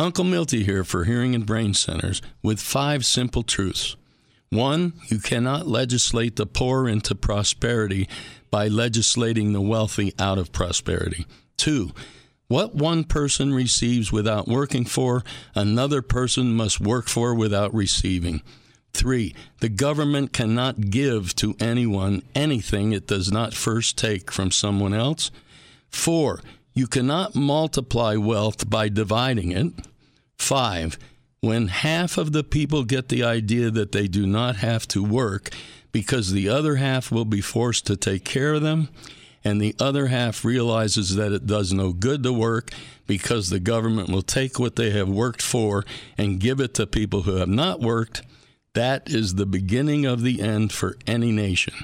Uncle Milty here for Hearing and Brain Centers with five simple truths. One, you cannot legislate the poor into prosperity by legislating the wealthy out of prosperity. Two, what one person receives without working for, another person must work for without receiving. Three, the government cannot give to anyone anything it does not first take from someone else. Four, you cannot multiply wealth by dividing it. Five, when half of the people get the idea that they do not have to work because the other half will be forced to take care of them, and the other half realizes that it does no good to work because the government will take what they have worked for and give it to people who have not worked, that is the beginning of the end for any nation.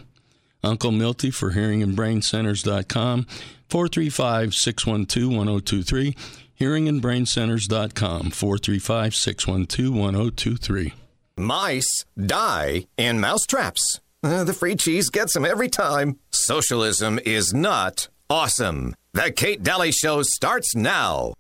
Uncle Milty for hearing and brain hearingandbraincenters.com, 435 612 1023, hearingandbraincenters.com, 435 612 1023. Mice die in mousetraps. Uh, the free cheese gets them every time. Socialism is not awesome. The Kate Dalley Show starts now.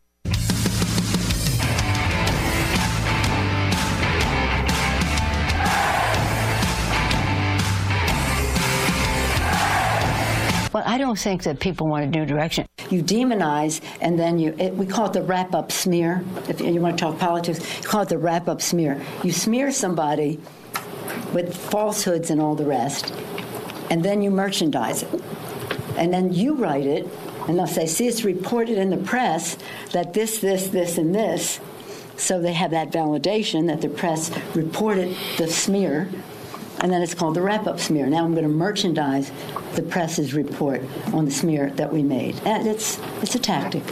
Well, I don't think that people want a new direction. You demonize, and then you, it, we call it the wrap up smear. If you want to talk politics, you call it the wrap up smear. You smear somebody with falsehoods and all the rest, and then you merchandise it. And then you write it, and they'll say, see, it's reported in the press that this, this, this, and this. So they have that validation that the press reported the smear, and then it's called the wrap up smear. Now I'm going to merchandise the press's report on the smear that we made. And it's, it's a tactic.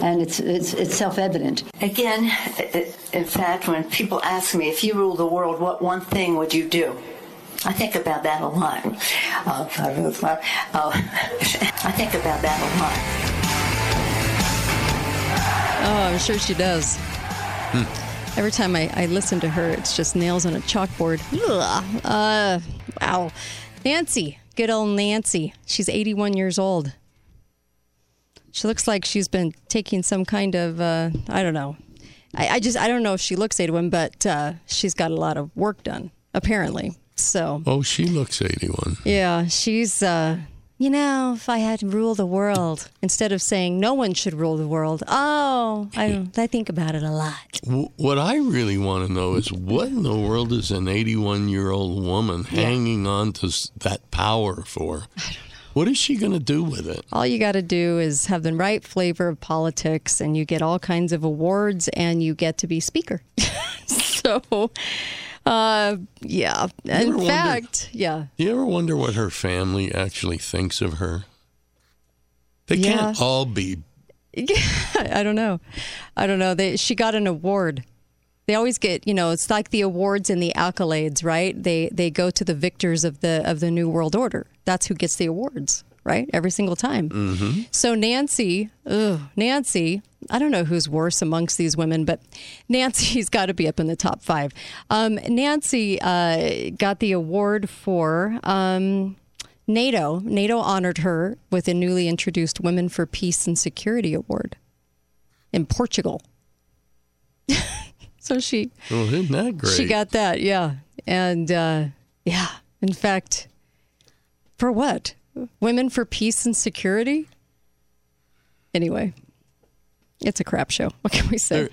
And it's, it's, it's self evident. Again, in fact, when people ask me, if you rule the world, what one thing would you do? I think about that a lot. Uh, if I ruled the world, uh, I think about that a lot. Oh, I'm sure she does. Every time I, I listen to her, it's just nails on a chalkboard. Ugh. Uh, wow. Nancy, good old Nancy. She's 81 years old. She looks like she's been taking some kind of, uh, I don't know. I, I just, I don't know if she looks 81, but uh, she's got a lot of work done, apparently. So, Oh, she looks 81. yeah, she's, uh, you know, if I had to rule the world, instead of saying no one should rule the world, oh, I, I think about it a lot. What I really want to know is what in the world is an 81 year old woman hanging on to that power for? I don't know. What is she going to do with it? All you got to do is have the right flavor of politics, and you get all kinds of awards, and you get to be speaker. so, uh, yeah. In fact, yeah. Do you ever wonder what her family actually thinks of her? They Yeah. can't all be. I don't know. I don't know. They, she got an award. They always get, you know, it's like the awards and the accolades, right? They they go to the victors of the of the new world order. That's who gets the awards, right? Every single time. Mm-hmm. So Nancy, ugh, Nancy, I don't know who's worse amongst these women, but Nancy's got to be up in the top five. Um, Nancy uh, got the award for. Um, NATO NATO honored her with a newly introduced Women for Peace and Security Award in Portugal. so she Oh, isn't that great? she got that, yeah, and uh, yeah. In fact, for what? Women for Peace and Security. Anyway, it's a crap show. What can we say?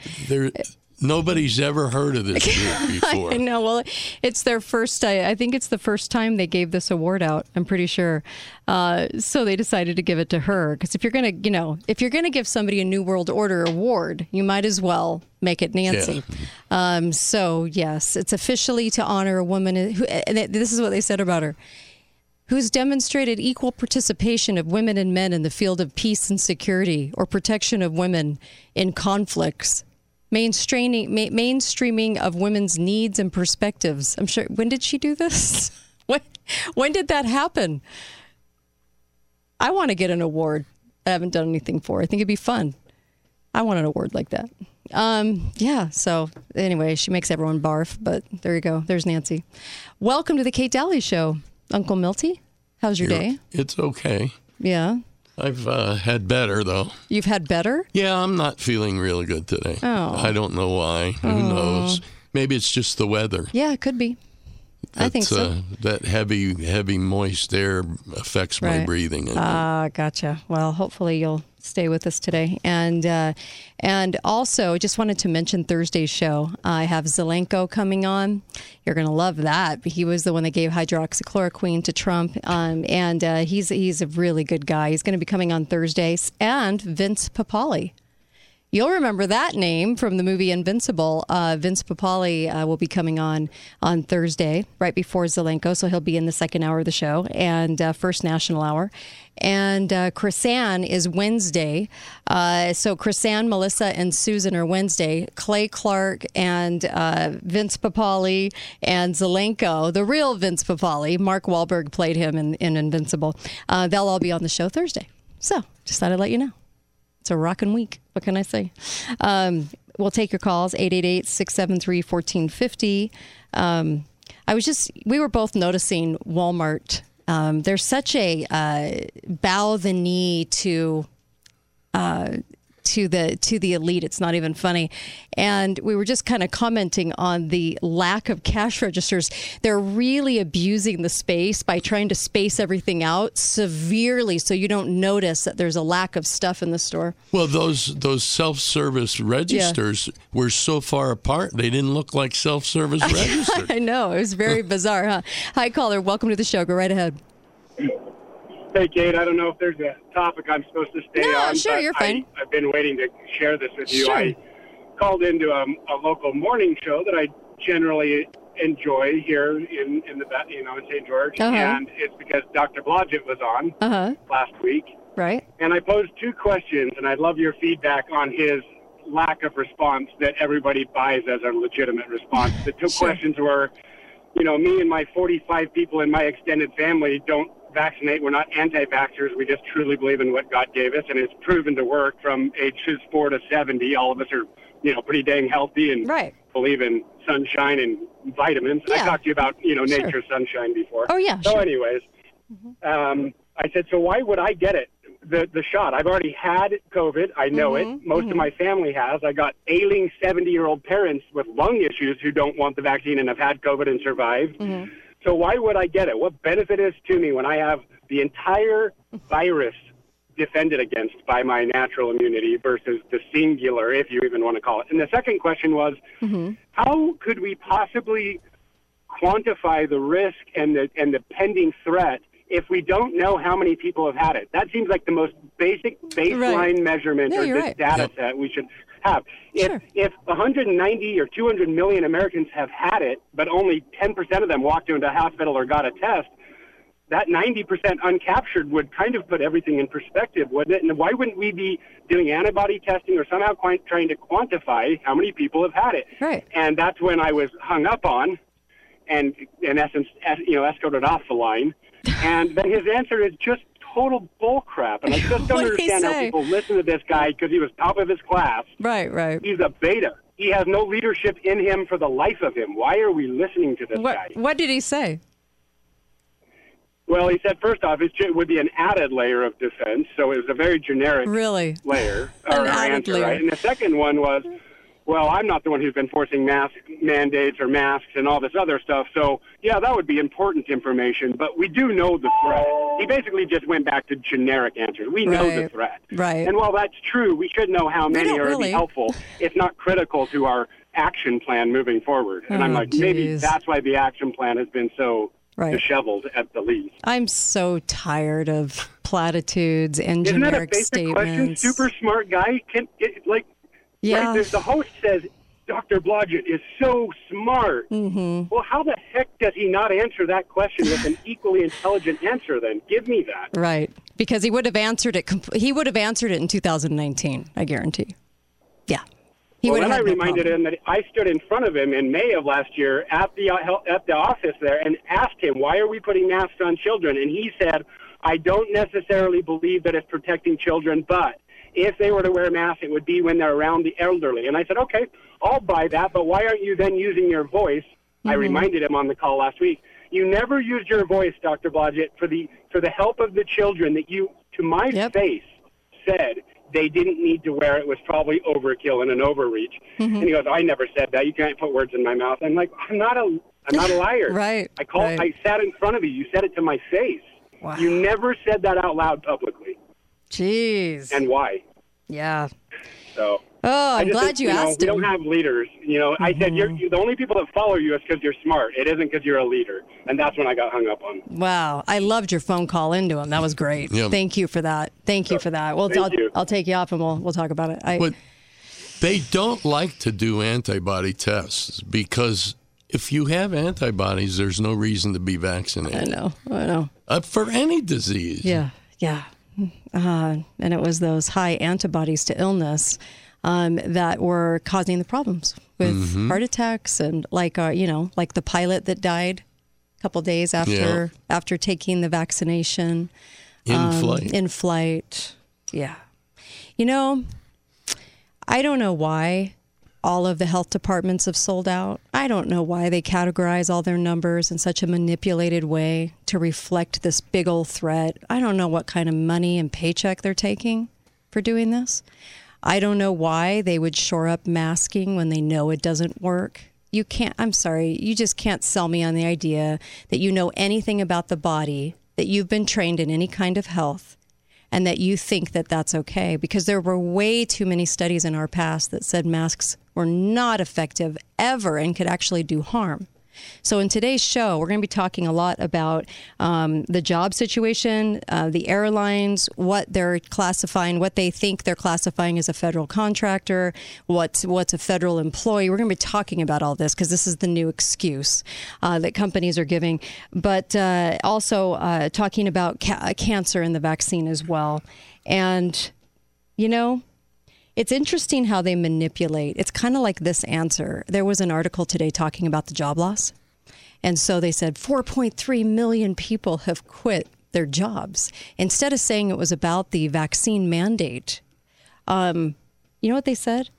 Nobody's ever heard of this group before. I know. Well, it's their first. I, I think it's the first time they gave this award out. I'm pretty sure. Uh, so they decided to give it to her because if you're gonna, you know, if you're gonna give somebody a New World Order award, you might as well make it Nancy. Um, so yes, it's officially to honor a woman who. And this is what they said about her. Who's demonstrated equal participation of women and men in the field of peace and security or protection of women in conflicts mainstreaming ma- mainstreaming of women's needs and perspectives. I'm sure. When did she do this? when when did that happen? I want to get an award. I haven't done anything for. I think it'd be fun. I want an award like that. Um, yeah. So anyway, she makes everyone barf. But there you go. There's Nancy. Welcome to the Kate Dalley Show, Uncle Milty. How's your You're- day? It's okay. Yeah. I've uh, had better though. You've had better? Yeah, I'm not feeling really good today. Oh. I don't know why. Who knows? Maybe it's just the weather. Yeah, it could be. I think so. Uh, that heavy, heavy, moist air affects my breathing. Ah, gotcha. Well, hopefully you'll stay with us today. And uh, and also, I just wanted to mention Thursday's show. I have Zelenko coming on. You're going to love that. He was the one that gave hydroxychloroquine to Trump, um, and uh, he's he's a really good guy. He's going to be coming on Thursdays. And Vince Papale. You'll remember that name from the movie Invincible. Uh, Vince Papale uh, will be coming on on Thursday, right before Zelenko, so he'll be in the second hour of the show and uh, first national hour. And uh, Chrisanne is Wednesday. Uh, so Chrisanne, Melissa, and Susan are Wednesday. Clay Clark and uh, Vince Papale and Zelenko, the real Vince Papale, Mark Wahlberg played him in, in Invincible. Uh, they'll all be on the show Thursday. So just thought I'd let you know. It's a rockin' week. What can I say? Um, we'll take your calls 888 673 1450. Um, I was just, we were both noticing Walmart. Um, there's such a uh, bow the knee to uh, to the to the elite. It's not even funny. And we were just kind of commenting on the lack of cash registers. They're really abusing the space by trying to space everything out severely, so you don't notice that there's a lack of stuff in the store. Well, those those self-service registers were so far apart they didn't look like self-service registers. I know it was very bizarre, huh? Hi, caller. Welcome to the show. Go right ahead. Hey, Kate, I don't know if there's a topic I'm supposed to stay No, on. sure, you're fine. I, I've been waiting to share this with you. Sure. I called into a, a local morning show that I generally enjoy here in, in the you know in St. George, Uh-huh. and it's because Dr. Blodgett was on Uh huh. last week, Right. and I posed two questions, and I'd love your feedback on his lack of response that everybody buys as a legitimate response. The two Sure. questions were, you know, me and my 45 people in my extended family don't vaccinate. We're not anti-vaxxers. We just truly believe in what God gave us, and it's proven to work from ages four to 70. All of us are, you know, pretty dang healthy and Right. believe in sunshine and vitamins. Yeah. I talked to you about, you know, Sure. nature sunshine before. Oh, yeah, So, sure. anyways, um, I said, so why would I get it? The the shot. I've already had COVID. I know Mm-hmm, it. Most of my family has. I got ailing 70 year old parents with lung issues who don't want the vaccine and have had COVID and survived. Mm-hmm. So why would I get it? What benefit is to me when I have the entire virus defended against by my natural immunity versus the singular, if you even want to call it? And the second question was, mm-hmm. how could we possibly quantify the risk and the and the pending threat if we don't know how many people have had it. That seems like the most basic baseline Right. measurement No, or you're the right. data Yep. set we should have. If Sure. if 190 or 200 million Americans have had it, but only 10% of them walked into a hospital or got a test, that 90% uncaptured would kind of put everything in perspective, wouldn't it? And why wouldn't we be doing antibody testing or somehow quite trying to quantify how many people have had it? Right. And that's when I was hung up on and in essence, you know, escorted off the line. And then his answer is just total bullcrap. And I just don't What did he understand how people listen to this guy because he was top of his class. Right. Right. He's a beta. He has no leadership in him for the life of him. Why are we listening to this What guy? What did he say? Well, he said first off, it would be an added layer of defense. So it was a very generic Really? layer An added answer, layer. right? And the second one was, well, I'm not the one who's been forcing mask mandates or masks and all this other stuff. So yeah, that would be important information, but we do know the threat. He basically just went back to generic answers. We know the threat, Right. And while that's true, we should know how many are really. helpful, if not critical to our action plan moving forward. And I'm Oh, like, maybe that's why the action plan has been so Right. disheveled at the least. I'm so tired of platitudes and Isn't that a generic basic question? statements. Super smart guy can it, like. Yeah. Right, the, host says Dr. Blodgett is so smart. Mm-hmm. Well, how the heck does he not answer that question with an equally intelligent answer? Then give me that. Right. Because he would have answered it. comp- He would have answered it in 2019. I guarantee. Yeah. He well, then I have had no reminded problem. him that I stood in front of him in May of last year at the uh, at the office there and asked him, "Why are we putting masks on children?" And he said, "I don't necessarily believe that it's protecting children, but if they were to wear masks, it would be when they're around the elderly." And I said, "Okay, I'll buy that, but why aren't you then using your voice?" I Mm-hmm. reminded him on the call last week. You never used your voice, Dr. Blodgett, for the for the help of the children that you to my Yep. face said they didn't need to wear it was probably overkill and an overreach. Mm-hmm. And he goes, I never said that. You can't put words in my mouth. I'm like, I'm not a I'm not a liar. Right, I called right. I sat in front of you. You said it to my face. Wow. You never said that out loud publicly. Jeez. And why? yeah. So Oh, I I'm glad think, you know, asked We him. Mm-hmm. don't have leaders. You know, I said you're, you the only people that follow you is because you're smart. It isn't because you're a leader, and that's when I got hung up on. Wow, I loved your phone call into him. That was great. Yeah. Thank you for that. Thank you for that. Well, I'll. I'll take you off and we'll we'll talk about it. I, But they don't like to do antibody tests because if you have antibodies, there's no reason to be vaccinated. I know, I know. uh, for any disease. Yeah, yeah. Uh, and it was those high antibodies to illness um, that were causing the problems with Mm-hmm. heart attacks and like uh, you know, like the pilot that died a couple days after Yeah. after taking the vaccination. in um, flight. In flight. Yeah. You know, I don't know why all of the health departments have sold out. I don't know why they categorize all their numbers in such a manipulated way to reflect this big old threat. I don't know what kind of money and paycheck they're taking for doing this. I don't know why they would shore up masking when they know it doesn't work. You can't, I'm sorry, you just can't sell me on the idea that you know anything about the body, that you've been trained in any kind of health, and that you think that that's okay because there were way too many studies in our past that said masks were not effective ever and could actually do harm. So, in today's show, we're going to be talking a lot about um, the job situation, uh, the airlines, what they're classifying, what they think they're classifying as a federal contractor, what's what's a federal employee. We're going to be talking about all this because this is the new excuse uh, that companies are giving, but uh, also uh, talking about ca- cancer and the vaccine as well. And you know, it's interesting how they manipulate. It's kind of like this answer. There was an article today talking about the job loss. And so they said 4.3 million people have quit their jobs. Instead of saying it was about the vaccine mandate, um, you know what they said?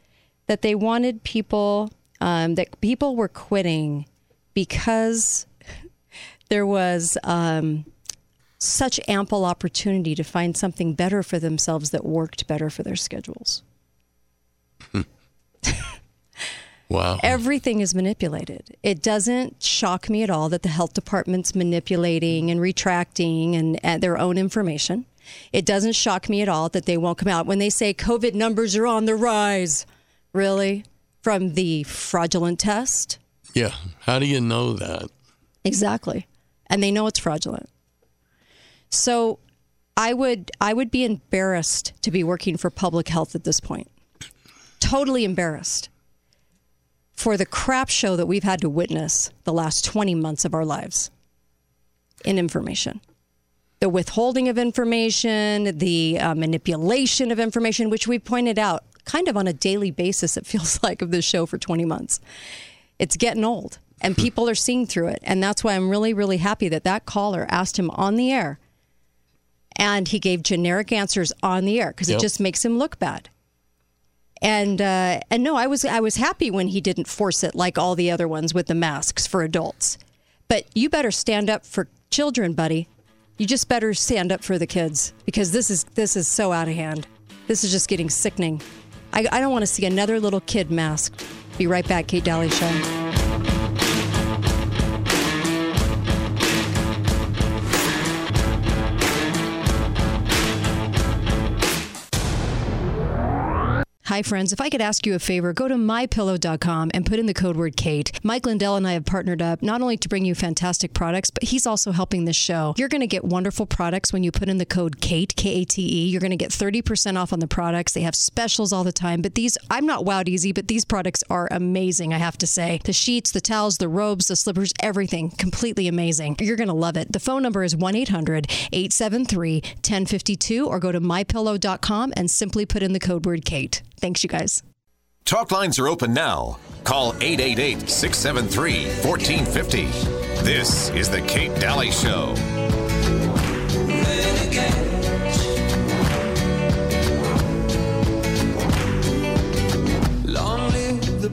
That they wanted people, um, that people were quitting because there was um, such ample opportunity to find something better for themselves that worked better for their schedules. wow. Everything is manipulated. It doesn't shock me at all that the health department's manipulating and retracting and, and their own information. It doesn't shock me at all that they won't come out when they say COVID numbers are on the rise. Really? From the fraudulent test? yeah. How do you know that? Exactly. And they know it's fraudulent. So I would I would be embarrassed to be working for public health at this point. Totally embarrassed for the crap show that we've had to witness the last 20 months of our lives in information. The withholding of information, the uh, manipulation of information, which we pointed out kind of on a daily basis, it feels like, of this show for 20 months it's getting old and people are seeing through it and that's why i'm really really happy that that caller asked him on the air and he gave generic answers on the air because Yep. it just makes him look bad and uh, and no i was i was happy when he didn't force it like all the other ones with the masks for adults. But you better stand up for children buddy. You just better stand up for the kids because this is this is so out of hand. This is just getting sickening. I, I don't want to see another little kid masked. Be right back kate Dalley show Hi, friends. If I could ask you a favor, go to mypillow.com and put in the code word Kate. Mike Lindell and I have partnered up not only to bring you fantastic products, but he's also helping this show. You're going to get wonderful products when you put in the code Kate, K A T E. You're going to get 30% off on the products. They have specials all the time, but these, I'm not wowed easy, but these products are amazing, I have to say. The sheets, the towels, the robes, the slippers, everything completely amazing. You're going to love it. The phone number is 1 800 873 1052 or go to mypillow.com and simply put in the code word Kate. Thanks, you guys. Talk lines are open now. Call 888 673 1450. This is The Kate Dalley Show. Long live the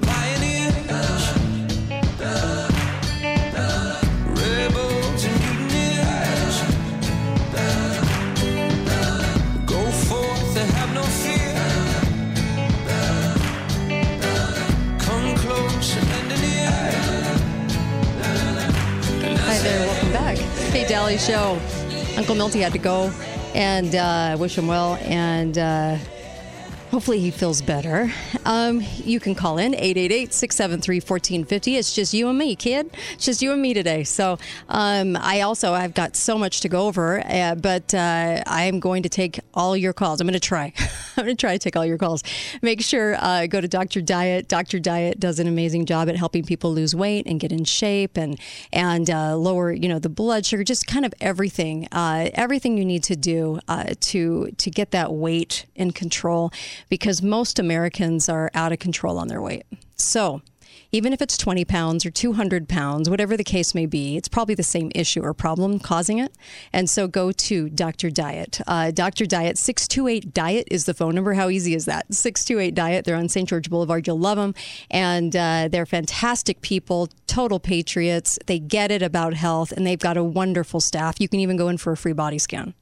Kate Dalley Show. Uncle Milty had to go, and uh, wish him well, and uh, hopefully he feels better. Um, you can call in 888-673-1450. It's just you and me, kid. It's just you and me today. So um, I also I've got so much to go over, uh, but uh, I am going to take all your calls. I'm going to try. I'm going to try to take all your calls. Make sure uh, go to Dr. Diet. Dr. Diet does an amazing job at helping people lose weight and get in shape and and uh, lower you know the blood sugar, just kind of everything, uh, everything you need to do uh, to to get that weight in control, because most Americans are out of control on their weight. So even if it's 20 pounds or 200 pounds, whatever the case may be, it's probably the same issue or problem causing it. And so go to Dr. Diet. Uh, Dr. Diet, 628 Diet is the phone number. How easy is that? 628 Diet. They're on St. George Boulevard. You'll love them. And uh, they're fantastic people, total patriots. They get it about health, and they've got a wonderful staff. You can even go in for a free body scan.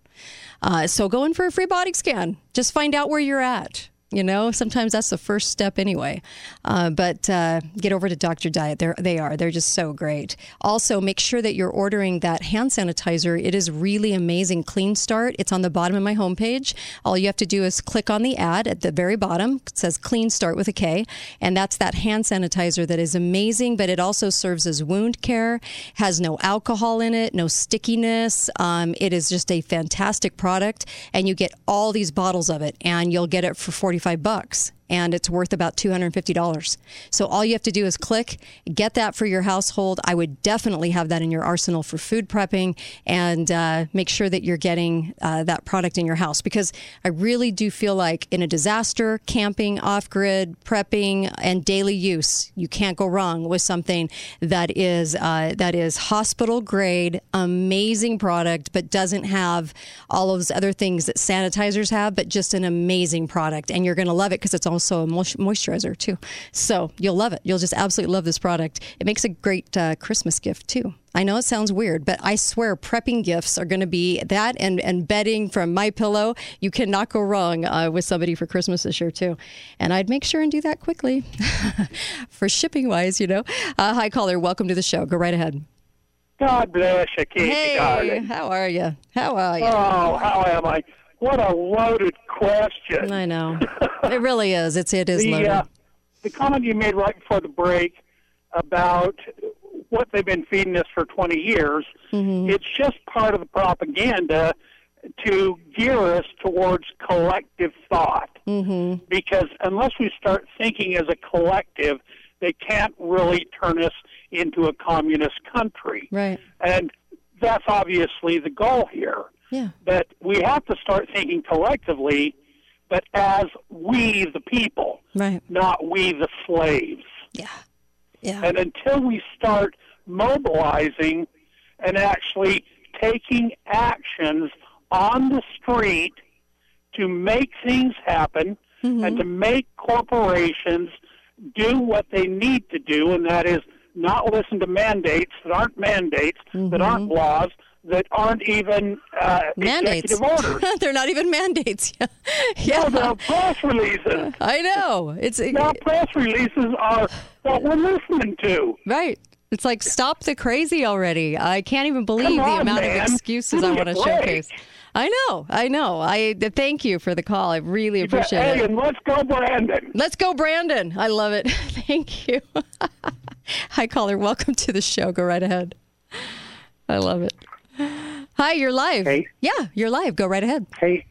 Uh, so go in for a free body scan. Just find out where you're at. You know, sometimes that's the first step anyway. Uh, but uh, get over to Dr. Diet. They're, they are. They're just so great. Also, make sure that you're ordering that hand sanitizer. It is really amazing. Clean Start. It's on the bottom of my homepage. All you have to do is click on the ad at the very bottom. It says Clean Start with a K. And that's that hand sanitizer that is amazing, but it also serves as wound care, has no alcohol in it, no stickiness. Um, it is just a fantastic product. And you get all these bottles of it, and you'll get it for 40 45 bucks and it's worth about $250. So all you have to do is click, get that for your household. I would definitely have that in your arsenal for food prepping and uh, make sure that you're getting uh, that product in your house because I really do feel like in a disaster, camping, off grid, prepping, and daily use, you can't go wrong with something that is uh, that is hospital grade, amazing product, but doesn't have all of those other things that sanitizers have, but just an amazing product. And you're going to love it because it's also a moisturizer too. So you'll love it. You'll just absolutely love this product. It makes a great uh, Christmas gift too. I know it sounds weird, but I swear prepping gifts are going to be that and, and bedding from my pillow. You cannot go wrong uh, with somebody for Christmas this year too. And I'd make sure and do that quickly for shipping wise, you know. Uh, hi caller, welcome to the show. Go right ahead. God bless you, Katie. Hey, darling. how are you? How are you? Oh, how am I? What a loaded question. I know. it really is. It's it is the, loaded. Uh, the comment you made right before the break about what they've been feeding us for 20 years, Mm-hmm. it's just part of the propaganda to gear us towards collective thought. Mm-hmm. Because unless we start thinking as a collective, they can't really turn us into a communist country. Right. And that's obviously the goal here. Yeah. But we have to start thinking collectively, but as we the people, Right. not we the slaves. Yeah. Yeah. And until we start mobilizing and actually taking actions on the street to make things happen mm-hmm. and to make corporations do what they need to do, and that is not listen to mandates that aren't mandates, that mm-hmm. aren't laws, that aren't even uh, mandates. They're not even mandates. Yeah. No, yeah. they're press releases. I know. It's Now, press releases are what we're listening to. right. It's like stop the crazy already. I can't even believe Come the amount man. of excuses Give I want to showcase. I know. I know. I thank you for the call. I really appreciate hey, it. and let's go, Brandon. Let's go, Brandon. I love it. Thank you. Hi, caller. Welcome to the show. Go right ahead. I love it. Hi, you're live. Hey. Yeah, you're live. Go right ahead. Hey,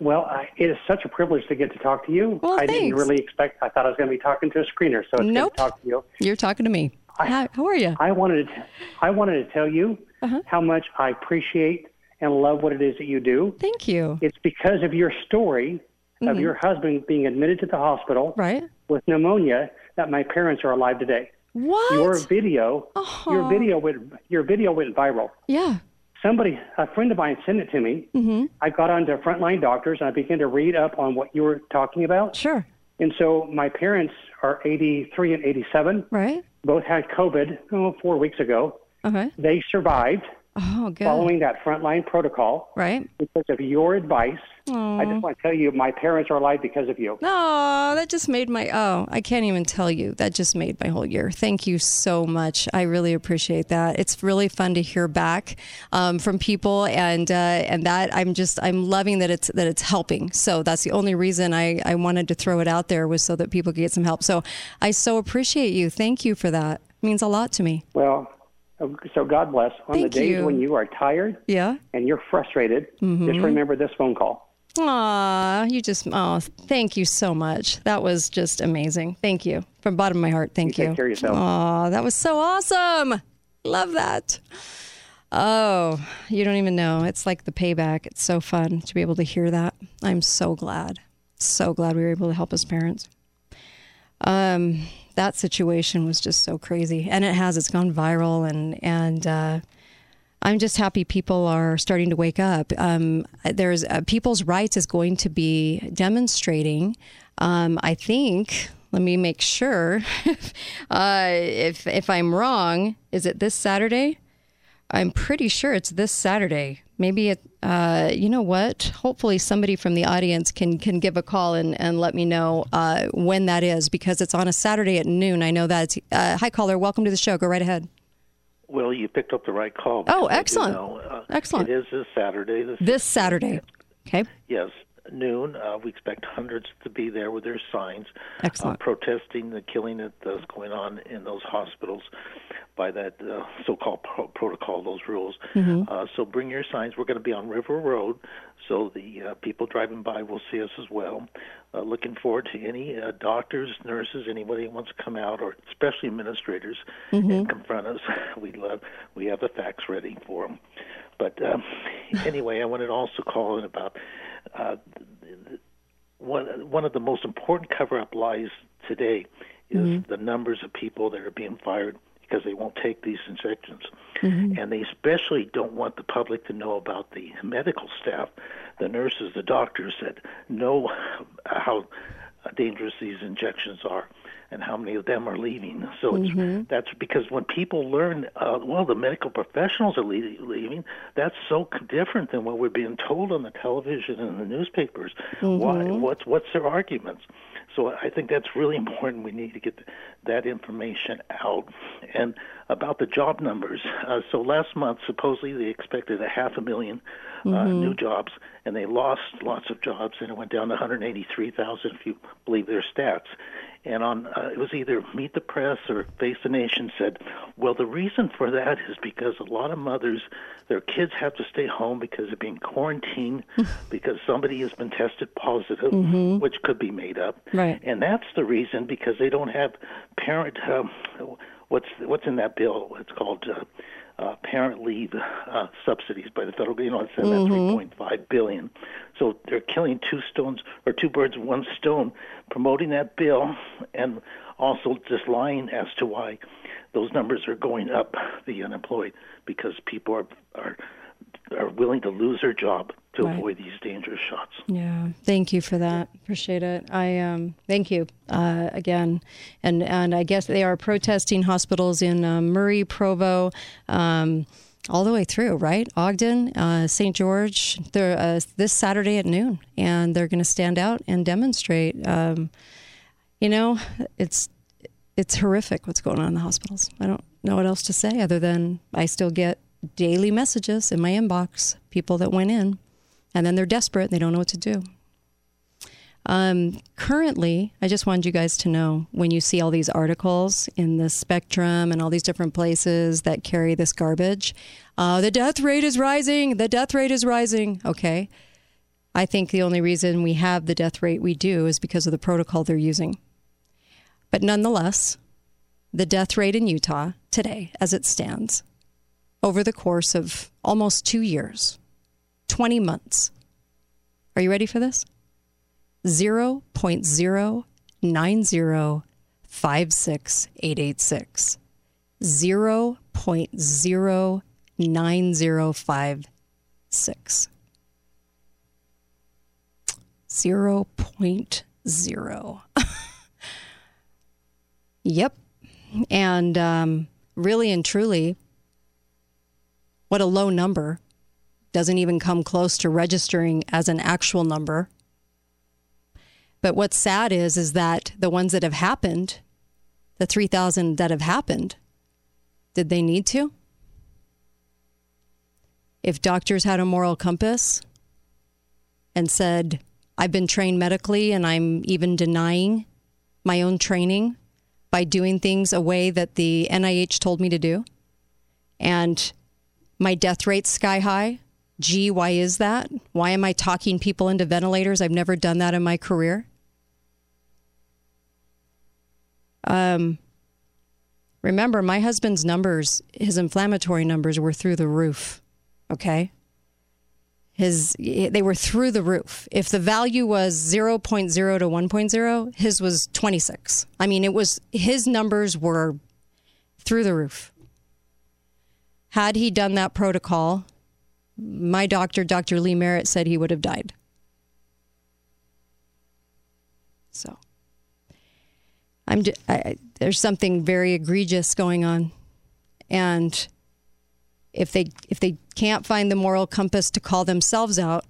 well, I, it is such a privilege to get to talk to you. Well, I didn't really expect. I thought I was going to be talking to a screener, so it's Nope. good to talk to you. You're talking to me. Hi, how are you? I wanted to, I wanted to tell you Uh-huh. how much I appreciate and love what it is that you do. Thank you. It's because of your story of your husband being admitted to the hospital Mm-hmm. Right? with pneumonia that my parents are alive today. What? Your video, your Oh. video went, your video went viral. yeah. Somebody, a friend of mine sent it to me. Mm-hmm. I got onto Frontline Doctors and I began to read up on what you were talking about. Sure. And so my parents are 83 and 87, Right? both had COVID oh, four weeks ago. Okay. They survived. Oh. Good. following that frontline protocol. Right. Because of your advice. I just want to tell you, my parents are alive because of you. Oh, that just made my oh, I can't even tell you. That just made my whole year. Thank you so much. I really appreciate that. It's really fun to hear back um, from people, and uh, and that I'm just I'm loving that it's that it's helping. So that's the only reason I I wanted to throw it out there was so that people could get some help. So I so appreciate you. Thank you for that. It means a lot to me. Well, so God bless. On Thank the days you. when you are tired Yeah. and you're frustrated, Mm-hmm. just remember this phone call. Aw, you just oh, thank you so much. That was just amazing. Thank you from the bottom of my heart. Thank You you. take care of yourself. Aw, that was so awesome. Love that. Oh, you don't even know. It's like the payback. It's so fun to be able to hear that. I'm so glad. So glad we were able to help as parents. Um, that situation was just so crazy, and it has. It's gone viral, and and uh, I'm just happy people are starting to wake up. Um, there's uh, People's Rights is going to be demonstrating. Um, I think. Let me make sure. uh, if if I'm wrong, is it this Saturday? I'm pretty sure it's this Saturday. Maybe it. Uh, you know what? Hopefully, somebody from the audience can can give a call and, and let me know uh, when that is because it's on a Saturday at noon. I know that. Uh, hi, caller. Welcome to the show. Go right ahead. Well, you picked up the right call. Oh, because I do excellent. uh, Excellent. It is this Saturday. This, This Saturday. Okay. yes, noon. Uh, we expect hundreds to be there with their signs, uh, protesting the killing that's going on in those hospitals by that uh, so-called pro- protocol, those rules. Mm-hmm. Uh, so bring your signs. We're going to be on River Road, so the uh, people driving by will see us as well. Uh, looking forward to any uh, doctors, nurses, anybody who wants to come out, or especially administrators, Mm-hmm. and confront us. We love. We have the facts ready for them. But um, anyway, I wanted to also call in about uh, one one of the most important cover-up lies today is the numbers of people that are being fired because they won't take these injections, and they especially don't want the public to know about the medical staff, the nurses, the doctors that know how dangerous these injections are and how many of them are leaving. So it's, that's because when people learn, uh, well, the medical professionals are leaving. That's so different than what we're being told on the television and the newspapers. Why? What's what's their arguments? So I think that's really important. We need to get that information out. And about the job numbers. Uh, so last month, supposedly they expected a half a 1000000 uh, new jobs, and they lost lots of jobs, and it went down to 183,000 if you believe their stats. And on uh, it was either Meet the Press or Face the Nation said, well, the reason for that is because a lot of mothers, their kids have to stay home because they're being quarantined because somebody has been tested positive, which could be made up. Right. And that's the reason because they don't have parent. Um, what's what's in that bill? It's called. Uh, uh, parent leave uh, subsidies by the federal, government. you know, it says that 3.5 billion. So they're killing two stones or two birds with one stone, promoting that bill, and also just lying as to why those numbers are going up, the unemployed, because people are are are willing to lose their job to Right. avoid these dangerous shots. Yeah, thank you for that. Appreciate it. I um, thank you uh, again, and and I guess they are protesting hospitals in uh, Murray, Provo. Um, all the way through, right? Ogden, uh, St. George. They're uh, this Saturday at noon, and they're going to stand out and demonstrate. Um, you know, it's it's horrific what's going on in the hospitals. I don't know what else to say other than I still get daily messages in my inbox, people that went in, and then they're desperate. and They don't know what to do. Um, currently, I just wanted you guys to know when you see all these articles in the Spectrum and all these different places that carry this garbage, uh, the death rate is rising. The death rate is rising. Okay. I think the only reason we have the death rate we do is because of the protocol they're using. But nonetheless, the death rate in Utah today, as it stands, over the course of almost two years, 20 months. Are you ready for this? 0.0905686. 0.09056. 0.0. yep. And um, really and truly, What a low number. Doesn't even come close to registering as an actual number. But what's sad is is that the ones that have happened, the 3,000 that have happened, did they need to? If doctors had a moral compass and said, I've been trained medically and I'm even denying my own training by doing things a way that the NIH told me to do, and my death rate's sky high. Gee, why is that? Why am I talking people into ventilators? I've never done that in my career. Um, remember, my husband's numbers, his inflammatory numbers were through the roof. Okay. His, they were through the roof. If the value was 0.0 to 1.0, his was 26. I mean, it was, his numbers were through the roof. Had he done that protocol, my doctor, Dr. Lee Merritt, said he would have died. So, I'm there's something very egregious going on, and if they if they can't find the moral compass to call themselves out,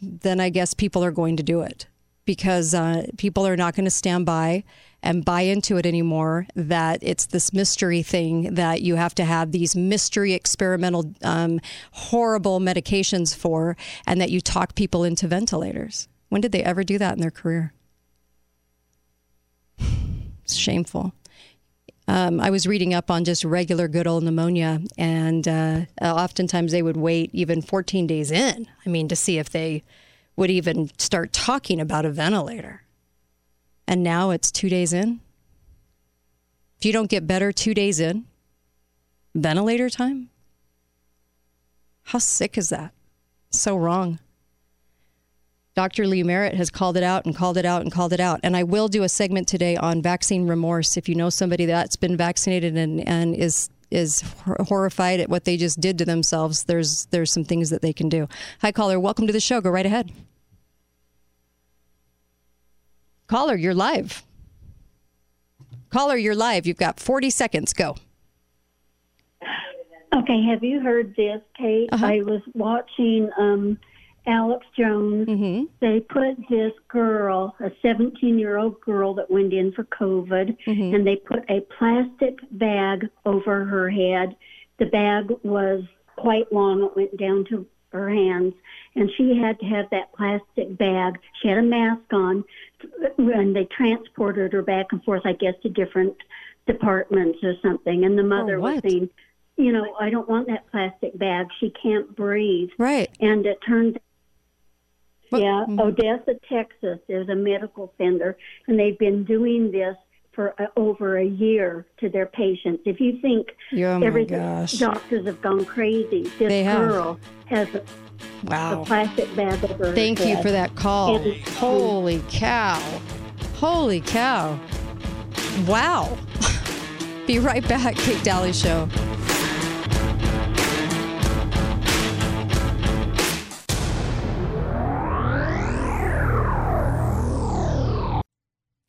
then I guess people are going to do it because uh, people are not going to stand by and buy into it anymore that it's this mystery thing that you have to have these mystery experimental um, horrible medications for and that you talk people into ventilators when did they ever do that in their career it's shameful um, I was reading up on just regular good old pneumonia, and uh, oftentimes they would wait even 14 days in. I mean, to see if they would even start talking about a ventilator. And now it's two days in. If you don't get better two days in, ventilator time? How sick is that? So wrong. Dr. Lee Merritt has called it out and called it out and called it out. And I will do a segment today on vaccine remorse. If you know somebody that's been vaccinated and, and is is horrified at what they just did to themselves, there's there's some things that they can do. Hi caller, welcome to the show. Go right ahead. Caller, you're live. Caller, you're live. You've got 40 seconds. Go. Okay, have you heard this, Kate? Uh-huh. I was watching um, Alex Jones. Mm-hmm. They put this girl, a 17 year old girl that went in for COVID, Mm-hmm. and they put a plastic bag over her head. The bag was quite long, it went down to her hands, and she had to have that plastic bag. She had a mask on, and they transported her back and forth, I guess, to different departments or something. And the mother was saying, you know, I don't want that plastic bag. She can't breathe. Right. And it turned What- yeah, mhm. Odessa, Texas. There's a medical center, and they've been doing this for uh, over a year to their patients. If you think oh everything, doctors have gone crazy, this They have. girl has a, Wow. a plastic bag over Thank you for that call. Holy cow. Holy cow. Wow. Be right back, Kate Dalley Show.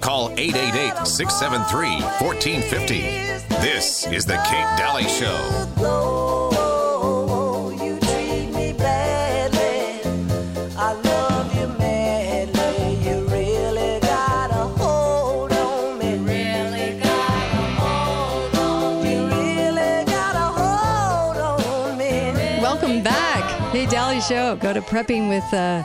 Call 888 673 1450. This is The Kate Dalley Show. Welcome back. Hey, Dalley Show. Go to prepping with, uh,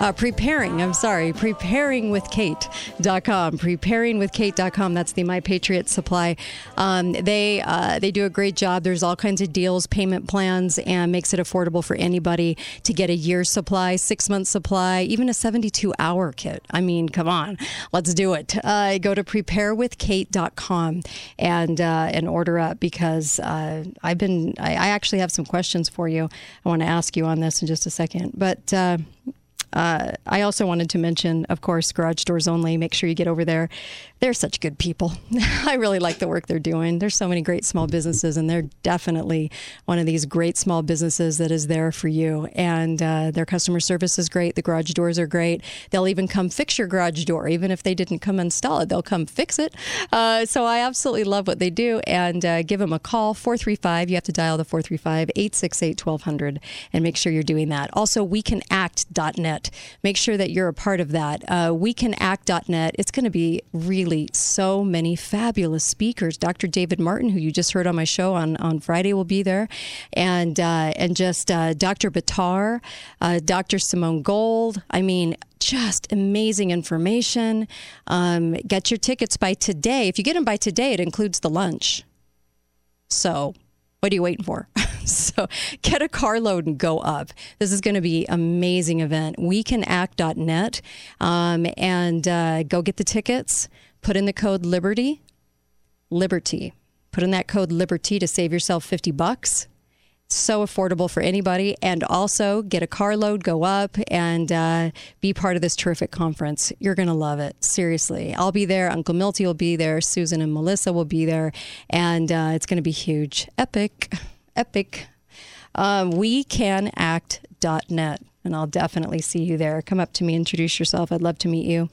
uh, preparing, I'm sorry, preparingwithkate.com. Preparingwithkate.com. That's the My Patriot Supply. Um, they, uh, they do a great job. There's all kinds of deals, payment plans, and makes it affordable for anybody to get a year's supply, six month supply, even a 72 hour kit. I mean, come on, let's do it. Uh, go to preparewithkate.com and, uh, and order up because uh, I've been, I, I actually have some questions for you. I want to ask you on this in just a second. But uh, I also wanted to mention, of course, Garage Doors Only. Make sure you get over there. They're such good people. I really like the work they're doing. There's so many great small businesses, and they're definitely one of these great small businesses that is there for you. And uh, their customer service is great. The garage doors are great. They'll even come fix your garage door, even if they didn't come install it. They'll come fix it. Uh, so I absolutely love what they do. And uh, give them a call 435. You have to dial the 435 868 1200 and make sure you're doing that. Also, wecanact.net. Make sure that you're a part of that. Uh, wecanact.net. It's going to be really so many fabulous speakers. Dr. David Martin, who you just heard on my show on, on Friday, will be there, and uh, and just uh, Dr. Batar, uh, Dr. Simone Gold. I mean, just amazing information. Um, get your tickets by today. If you get them by today, it includes the lunch. So, what are you waiting for? so, get a carload and go up. This is going to be amazing event. WeCanAct.net um, and uh, go get the tickets. Put in the code Liberty. Liberty. Put in that code Liberty to save yourself 50 bucks. So affordable for anybody. And also get a carload go up and uh, be part of this terrific conference. You're going to love it. Seriously. I'll be there. Uncle milty will be there. Susan and melissa will be there. And uh, it's going to be huge. Epic. Epic. Um, wecanact.net and i'll definitely see you there. Come up to me. Introduce yourself. I'd love to meet you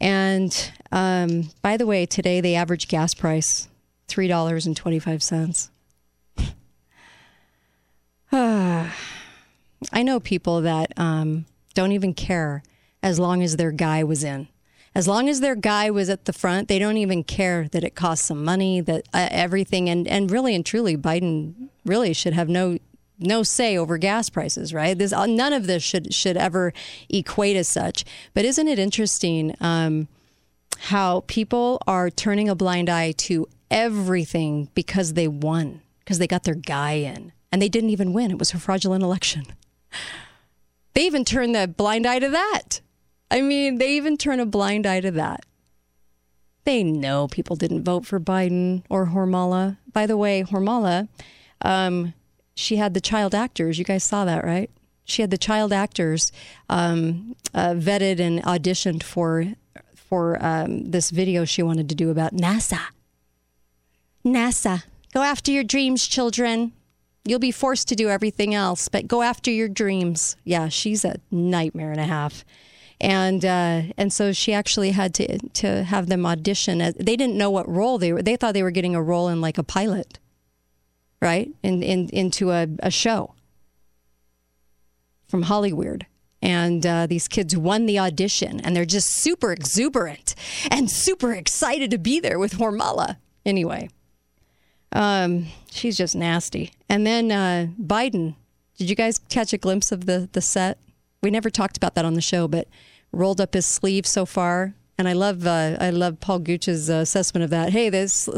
and um, by the way today the average gas price $3.25 I know people that um, don't even care as long as their guy was in. As long as their guy was at the front, they don't even care that it costs some money, that uh, everything, and, and really and truly, Biden really should have no no say over gas prices, right? This uh, none of this should should ever equate as such. But isn't it interesting um, how people are turning a blind eye to everything because they won, because they got their guy in and they didn't even win. It was a fraudulent election. They even turn the blind eye to that. I mean, they even turn a blind eye to that. They know people didn't vote for Biden or Hormala. By the way, Hormala, um, she had the child actors. You guys saw that, right? She had the child actors um, uh, vetted and auditioned for for um, this video she wanted to do about NASA. NASA, go after your dreams, children. You'll be forced to do everything else, but go after your dreams. Yeah, she's a nightmare and a half. And uh, and so she actually had to to have them audition. They didn't know what role they were. They thought they were getting a role in like a pilot, right? In, in into a, a show from Hollywood. And uh, these kids won the audition, and they're just super exuberant and super excited to be there with Hormala. Anyway, um, she's just nasty. And then uh, Biden. Did you guys catch a glimpse of the the set? We never talked about that on the show, but rolled up his sleeve so far. And I love uh, I love Paul Gooch's assessment of that. Hey, this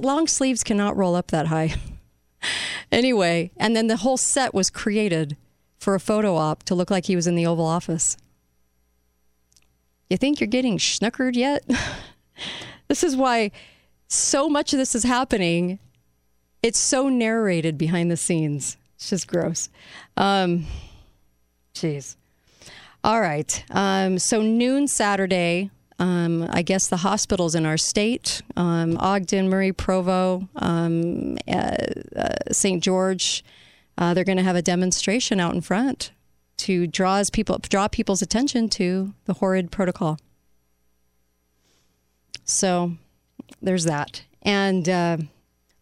long sleeves cannot roll up that high. anyway, and then the whole set was created for a photo op to look like he was in the Oval Office. You think you're getting snookered yet? this is why so much of this is happening it's so narrated behind the scenes. It's just gross. Um, jeez. All right. Um, so noon Saturday. Um, I guess the hospitals in our state, um, Ogden, Murray, Provo, um, uh, uh, St. George, uh, they're going to have a demonstration out in front to draws people draw people's attention to the horrid protocol. So there's that. And uh,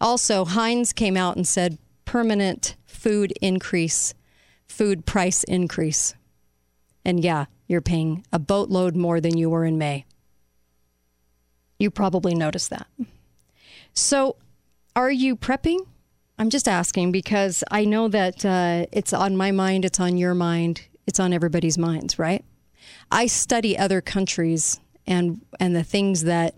also, Heinz came out and said permanent food increase, food price increase. And yeah, you're paying a boatload more than you were in May. You probably noticed that. So, are you prepping? I'm just asking because I know that uh, it's on my mind, it's on your mind, it's on everybody's minds, right? I study other countries and and the things that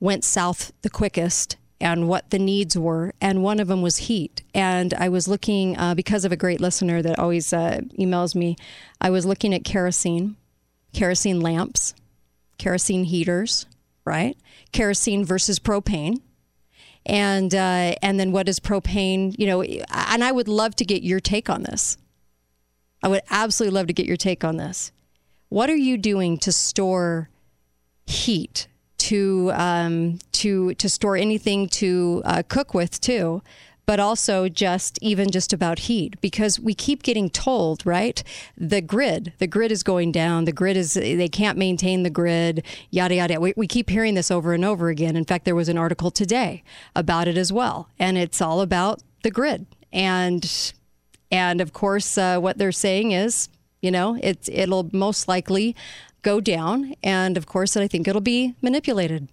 went south the quickest and what the needs were. And one of them was heat. And I was looking, uh, because of a great listener that always uh, emails me, I was looking at kerosene, kerosene lamps, kerosene heaters, right? Kerosene versus propane. And uh, and then what is propane? You know, and I would love to get your take on this. I would absolutely love to get your take on this. What are you doing to store heat to um, to to store anything to uh, cook with too but also just even just about heat because we keep getting told right the grid the grid is going down the grid is they can't maintain the grid yada yada we, we keep hearing this over and over again in fact there was an article today about it as well and it's all about the grid and and of course uh, what they're saying is you know it's it'll most likely go down. And of course, I think it'll be manipulated.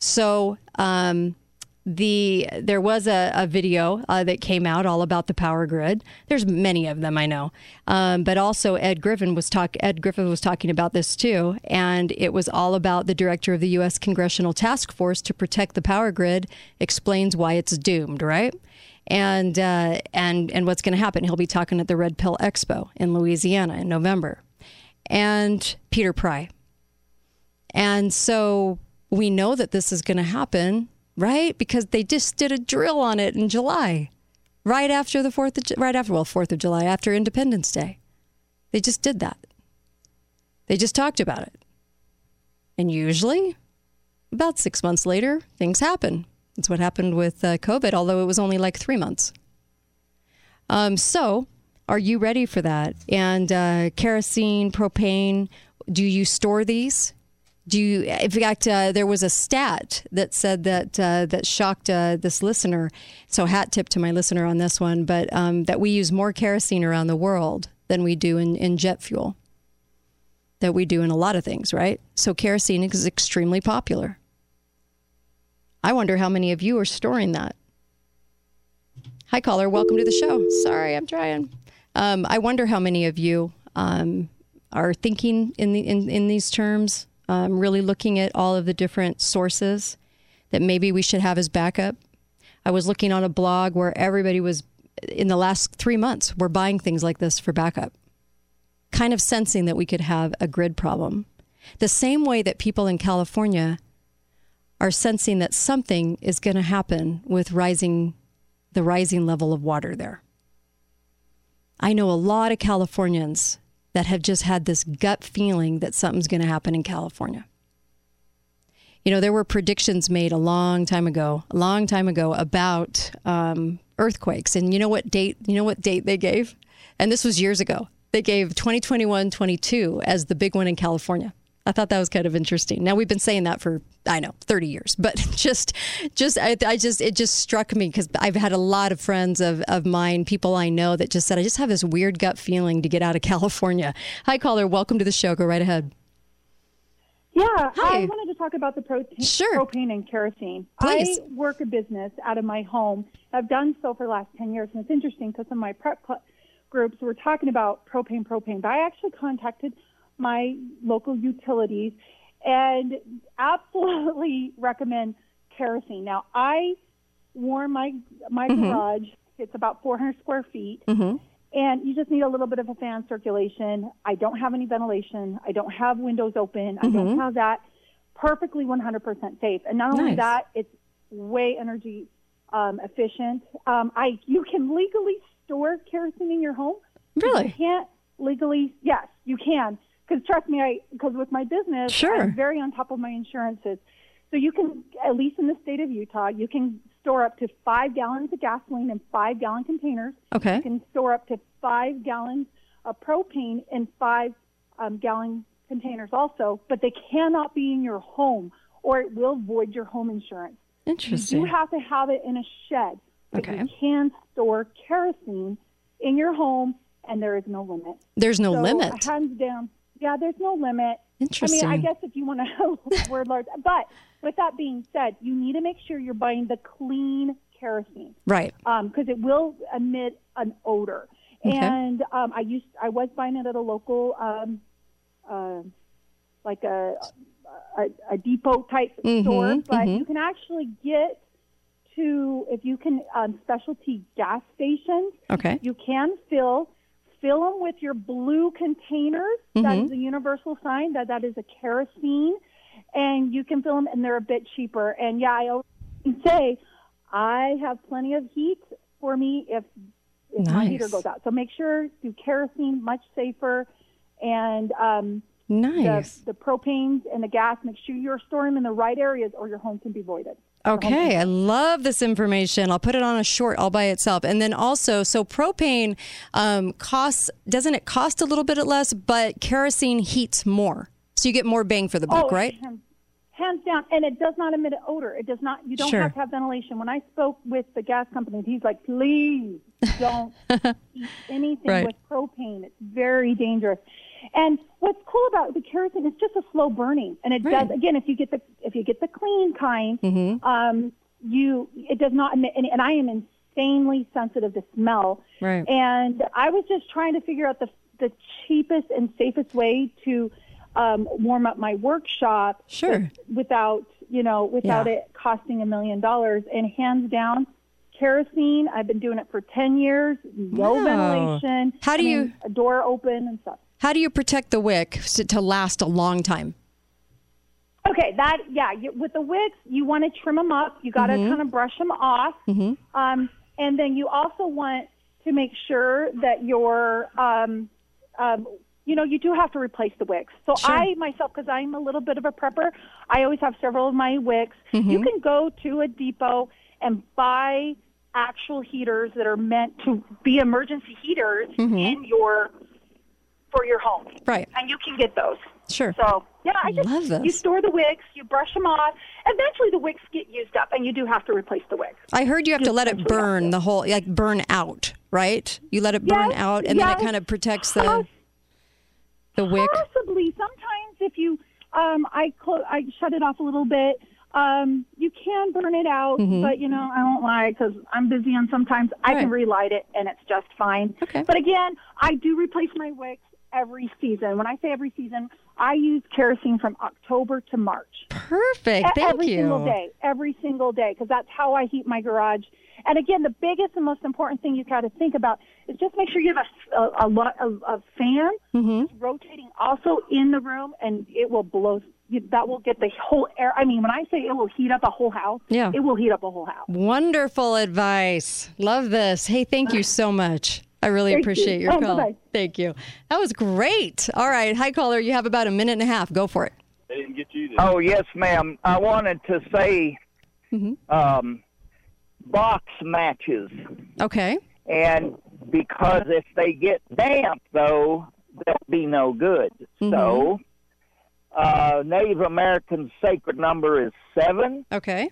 So, um, the there was a, a video uh, that came out all about the power grid. There's many of them, I know, um, but also Ed Griffin was talk. Ed Griffin was talking about this too, and it was all about the director of the U.S. Congressional Task Force to protect the power grid explains why it's doomed, right? And uh, and and what's going to happen? He'll be talking at the Red Pill Expo in Louisiana in November and Peter Pry. And so we know that this is going to happen, right? Because they just did a drill on it in July, right after the 4th of, right after, well, 4th of July, after Independence Day. They just did that. They just talked about it. And usually, about six months later, things happen. That's what happened with uh, COVID, although it was only like three months. Um, so are you ready for that? And uh, kerosene, propane, do you store these? Do you, in fact, uh, there was a stat that said that uh, that shocked uh, this listener. So, hat tip to my listener on this one, but um, that we use more kerosene around the world than we do in, in jet fuel. That we do in a lot of things, right? So, kerosene is extremely popular. I wonder how many of you are storing that. Hi, caller. Welcome to the show. Sorry, I'm trying. Um, I wonder how many of you um, are thinking in, the, in, in these terms, um, really looking at all of the different sources that maybe we should have as backup. I was looking on a blog where everybody was, in the last three months, were buying things like this for backup, kind of sensing that we could have a grid problem. The same way that people in California are sensing that something is going to happen with rising the rising level of water there. I know a lot of Californians that have just had this gut feeling that something's going to happen in California. You know, there were predictions made a long time ago, a long time ago about um, earthquakes. And you know what date? You know what date they gave? And this was years ago. They gave 2021 22 as the big one in California. I thought that was kind of interesting. Now we've been saying that for I know 30 years, but just just I, I just it just struck me because I've had a lot of friends of of mine, people I know that just said I just have this weird gut feeling to get out of California. Hi caller, welcome to the show. Go right ahead. Yeah, Hi. I wanted to talk about the protein, Sure. propane and kerosene. Please. I work a business out of my home. I've done so for the last 10 years, and it's interesting because in my prep cl- groups were talking about propane, propane, but I actually contacted my local utilities and absolutely recommend kerosene. Now, I warm my my Mhm. garage. It's about 400 square feet. Mm-hmm. And you just need a little bit of a fan circulation. I don't have any ventilation. I don't have windows open. I don't Mhm. have that. Perfectly 100% safe. And not only Nice. that, it's way energy um, efficient. Um, I you can legally store kerosene in your home. Really? You can't legally. Yes, you can. Because trust me, I because with my business, Sure. I'm very on top of my insurances. So you can, at least in the state of Utah, you can store up to five gallons of gasoline in five gallon containers. Okay. You can store up to five gallons of propane in five um, gallon containers also, but they cannot be in your home or it will void your home insurance. Interesting. You have to have it in a shed. But Okay. you can store kerosene in your home and there is no limit. There's no So, limit. Hands down. Yeah, there's no limit. Interesting. I mean, I guess if you want to word large, but with that being said, you need to make sure you're buying the clean kerosene Right. because it will emit an odor. Okay. And um, I used I was buying it at a local um, uh, like a, a a depot type Mhm, store, but mhm. you can actually get to if you can um, specialty gas stations. Okay. You can fill fill them with your blue containers. That Mhm. is a universal sign that that is a kerosene, and you can fill them, and they're a bit cheaper. And yeah, I always say I have plenty of heat for me if if my heater goes out. So make sure do kerosene much safer, and um, Nice. the, the propanes and the gas. Make sure you're storing them in the right areas, or your home can be voided. Okay, I love this information. I'll put it on a short all by itself. And then also, so propane um, costs, doesn't it cost a little bit less, but kerosene heats more. So you get more bang for the buck, oh, right? Hands, hands down, and it does not emit an odor. It does not. You don't Sure. have to have ventilation. When I spoke with the gas company, he's like, "Please don't eat anything Right. with propane. It's very dangerous." And what's cool about the kerosene is just a slow burning, and it Right. does. Again, if you get the if you get the clean kind, Mhm. um, you it does not emit any. And I am insanely sensitive to smell. Right. And I was just trying to figure out the the cheapest and safest way to um, warm up my workshop. Sure. Without you know, without Yeah. it costing a million dollars. And hands down, kerosene. I've been doing it for ten years. No Wow. ventilation. How do I you- mean, a door open and stuff? How do you protect the wick to last a long time? Okay, that yeah. You, with the wicks, you want to trim them up. You got to Mhm. kind of brush them off, Mhm. um, and then you also want to make sure that your, um, um, you know, you do have to replace the wicks. So Sure. I myself, because I'm a little bit of a prepper, I always have several of my wicks. Mhm. You can go to a depot and buy actual heaters that are meant to be emergency heaters Mhm. in your for your home, Right. and you can get those. Sure. So yeah, I just Love this. you store the wicks, you brush them off. Eventually, the wicks get used up, and you do have to replace the wicks. I heard you have to let it burn the whole, like burn out, right? You let it burn Yes, out, and then it kind of protects the Poss- the wick. Possibly. Sometimes, if you, um, I clo- I shut it off a little bit. Um, you can burn it out, Mhm. but you know I won't lie because I'm busy, and sometimes I can relight it, and it's just fine. Okay. But again, I do replace my wicks every season. When I say every season, I use kerosene from October to March. Perfect. Thank every you. Every single day, every single day, because that's how I heat my garage. And again, the biggest and most important thing you've got to think about is just make sure you have a, a, a lot of a fan Mm-hmm. rotating also in the room, and it will blow. That will get the whole air. I mean, when I say it will heat up a whole house, Yeah. it will heat up a whole house. Wonderful advice. Love this. Hey, thank you so much. I really Thank you. appreciate your Oh, call. bye-bye. Thank you. That was great. All right. Hi, caller. You have about a minute and a half. Go for it. They didn't get you. Oh yes, ma'am. I wanted to say um, box matches, Okay. and because if they get damp, though, they'll be no good. So, uh, Native American sacred number is seven. Okay.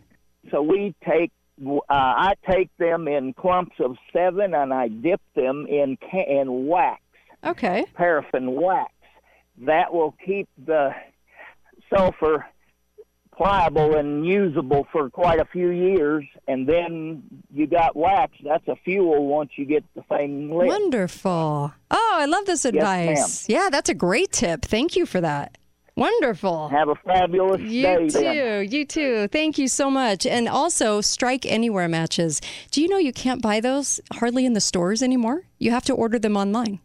So we take. Uh, I take them in clumps of seven, and I dip them in ca- in wax, Okay. paraffin wax. That will keep the sulfur pliable and usable for quite a few years, and then you got wax. That's a fuel once you get the thing lit. Wonderful. Oh, I love this advice. yeah, that's a great tip. Thank you for that. Wonderful. Have a fabulous You day. too. then. You too. Thank you so much. And also, Strike Anywhere matches. Do you know you can't buy those hardly in the stores anymore? You have to order them online.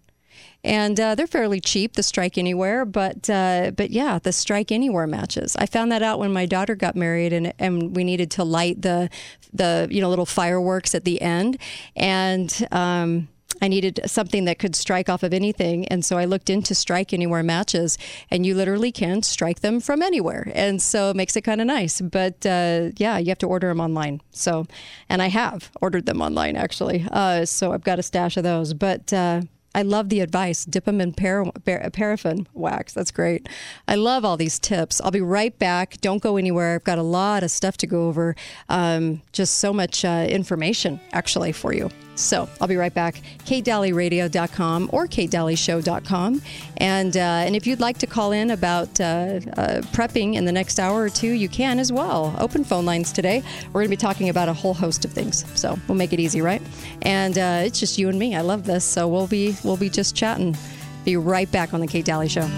And uh, they're fairly cheap, the Strike Anywhere, but uh, but yeah, the Strike Anywhere matches. I found that out when my daughter got married, and and we needed to light the the you know little fireworks at the end, and um, I needed something that could strike off of anything. And so I looked into Strike Anywhere matches, and you literally can strike them from anywhere. And so it makes it kind of nice. But uh, yeah, you have to order them online. So, and I have ordered them online actually. Uh, so I've got a stash of those. But uh, I love the advice. Dip them in par- par- paraffin wax. That's great. I love all these tips. I'll be right back. Don't go anywhere. I've got a lot of stuff to go over. Um, just so much uh, information, actually, for you. So I'll be right back. KateDalleyRadio.com or KateDalleyShow.com. And, uh, and if you'd like to call in about uh, uh, prepping in the next hour or two, you can as well. Open phone lines today. We're going to be talking about a whole host of things. So we'll make it easy, right? And uh, it's just you and me. I love this. So we'll be we'll be just chatting. Be right back on the Kate Dalley Show.